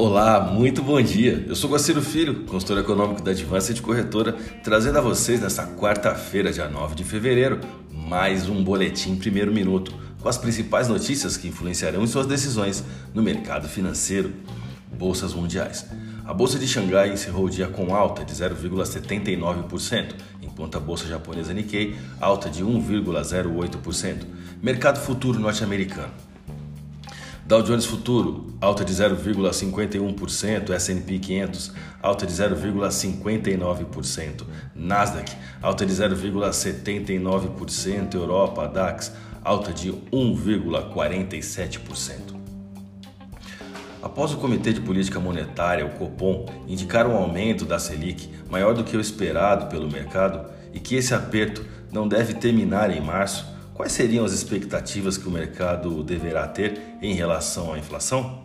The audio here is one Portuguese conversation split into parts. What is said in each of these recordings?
Olá, muito bom dia. Eu sou Guaciro Filho, consultor econômico da Advanced Corretora, trazendo a vocês nesta quarta-feira, dia 9 de fevereiro, mais um boletim primeiro minuto com as principais notícias que influenciarão em suas decisões no mercado financeiro. Bolsas mundiais. A bolsa de Xangai encerrou o dia com alta de 0,79%, enquanto a bolsa japonesa Nikkei alta de 1,08%. Mercado futuro norte-americano. Dow Jones Futuro, alta de 0,51%, S&P 500, alta de 0,59%, Nasdaq, alta de 0,79%, Europa, DAX, alta de 1,47%. Após o Comitê de Política Monetária, o Copom, indicar um aumento da Selic maior do que o esperado pelo mercado e que esse aperto não deve terminar em março, Quais seriam as expectativas que o mercado deverá ter em relação à inflação?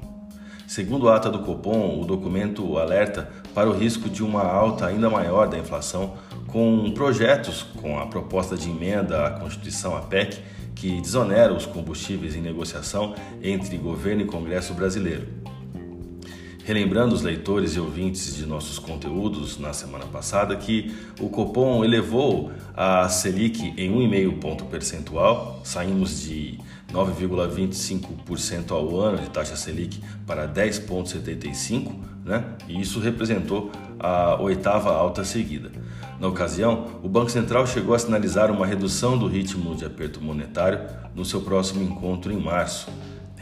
Segundo a ata do Copom, o documento alerta para o risco de uma alta ainda maior da inflação, com projetos com a proposta de emenda à Constituição, a PEC, que desonera os combustíveis em negociação entre governo e Congresso brasileiro. Relembrando os leitores e ouvintes de nossos conteúdos na semana passada que o Copom elevou a Selic em 1,5 ponto percentual, saímos de 9,25% ao ano de taxa Selic para 10,75%, né? e isso representou a oitava alta seguida. Na ocasião, o Banco Central chegou a sinalizar uma redução do ritmo de aperto monetário no seu próximo encontro em março.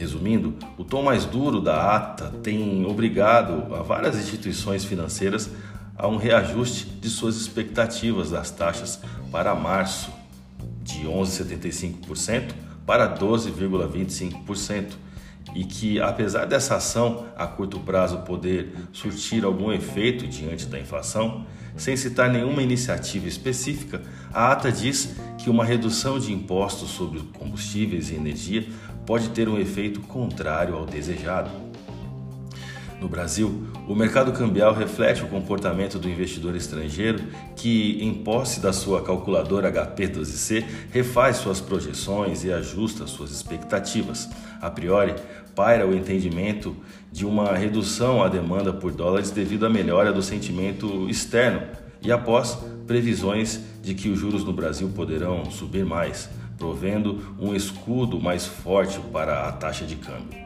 Resumindo, o tom mais duro da ata tem obrigado a várias instituições financeiras a um reajuste de suas expectativas das taxas para março, de 11,75% para 12,25%, e que, apesar dessa ação a curto prazo poder surtir algum efeito diante da inflação, sem citar nenhuma iniciativa específica, a ata diz que uma redução de impostos sobre combustíveis e energia pode ter um efeito contrário ao desejado. No Brasil, o mercado cambial reflete o comportamento do investidor estrangeiro que, em posse da sua calculadora HP12C, refaz suas projeções e ajusta suas expectativas. A priori, paira o entendimento de uma redução à demanda por dólares devido à melhora do sentimento externo e após previsões de que os juros no Brasil poderão subir mais, provendo um escudo mais forte para a taxa de câmbio.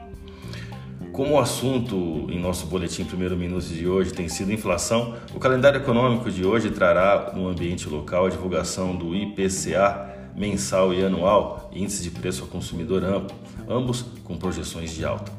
Como o assunto em nosso boletim primeiro minuto de hoje tem sido inflação, o calendário econômico de hoje trará no ambiente local a divulgação do IPCA mensal e anual, índice de preço ao consumidor amplo, ambos com projeções de alta.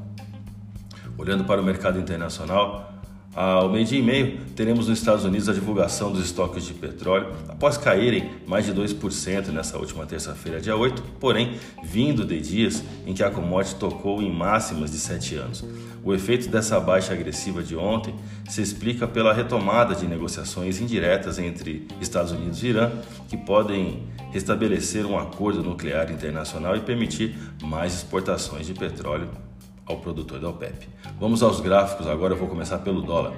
Olhando para o mercado internacional, ao meio-dia e meio, teremos nos Estados Unidos a divulgação dos estoques de petróleo, após caírem mais de 2% nessa última terça-feira, dia 8, porém vindo de dias em que a commodity tocou em máximas de 7 anos. O efeito dessa baixa agressiva de ontem se explica pela retomada de negociações indiretas entre Estados Unidos e Irã, que podem restabelecer um acordo nuclear internacional e permitir mais exportações de petróleo ao produtor da OPEP. Vamos aos gráficos agora, eu vou começar pelo dólar.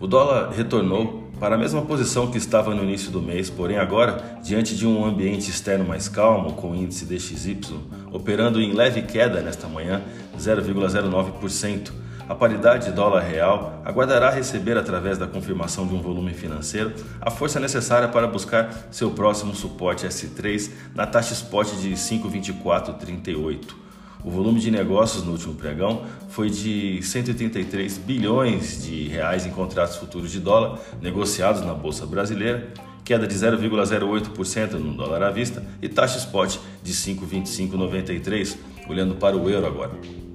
O dólar retornou para a mesma posição que estava no início do mês, porém agora, diante de um ambiente externo mais calmo, com o índice DXY operando em leve queda nesta manhã, 0,09%, a paridade dólar-real aguardará receber, através da confirmação de um volume financeiro, a força necessária para buscar seu próximo suporte S3 na taxa spot de 5,2438. O volume de negócios no último pregão foi de 183 bilhões de reais em contratos futuros de dólar negociados na bolsa brasileira, queda de 0,08% no dólar à vista e taxa spot de 5,2593, olhando para o euro agora.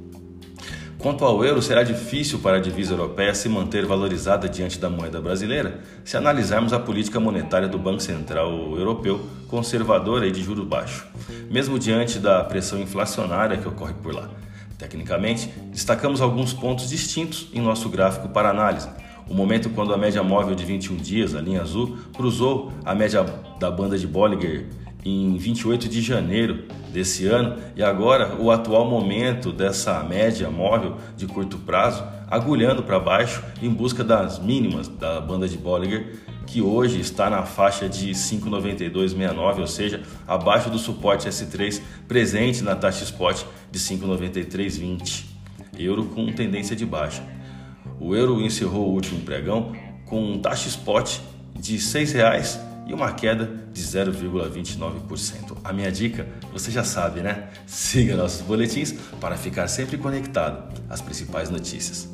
Quanto ao euro, será difícil para a divisa europeia se manter valorizada diante da moeda brasileira se analisarmos a política monetária do Banco Central Europeu, conservadora e de juros baixos, mesmo diante da pressão inflacionária que ocorre por lá. Tecnicamente, destacamos alguns pontos distintos em nosso gráfico para análise. O momento quando a média móvel de 21 dias, a linha azul, cruzou a média da banda de Bollinger em 28 de janeiro desse ano e agora o atual momento dessa média móvel de curto prazo agulhando para baixo em busca das mínimas da banda de Bollinger que hoje está na faixa de 5,9269, ou seja, abaixo do suporte S3 presente na taxa spot de 5,9320. euro com tendência de baixa. O euro encerrou o último pregão com taxa spot de R$ 6,00 e uma queda de 0,29%. A minha dica, você já sabe, né? Siga nossos boletins para ficar sempre conectado às principais notícias.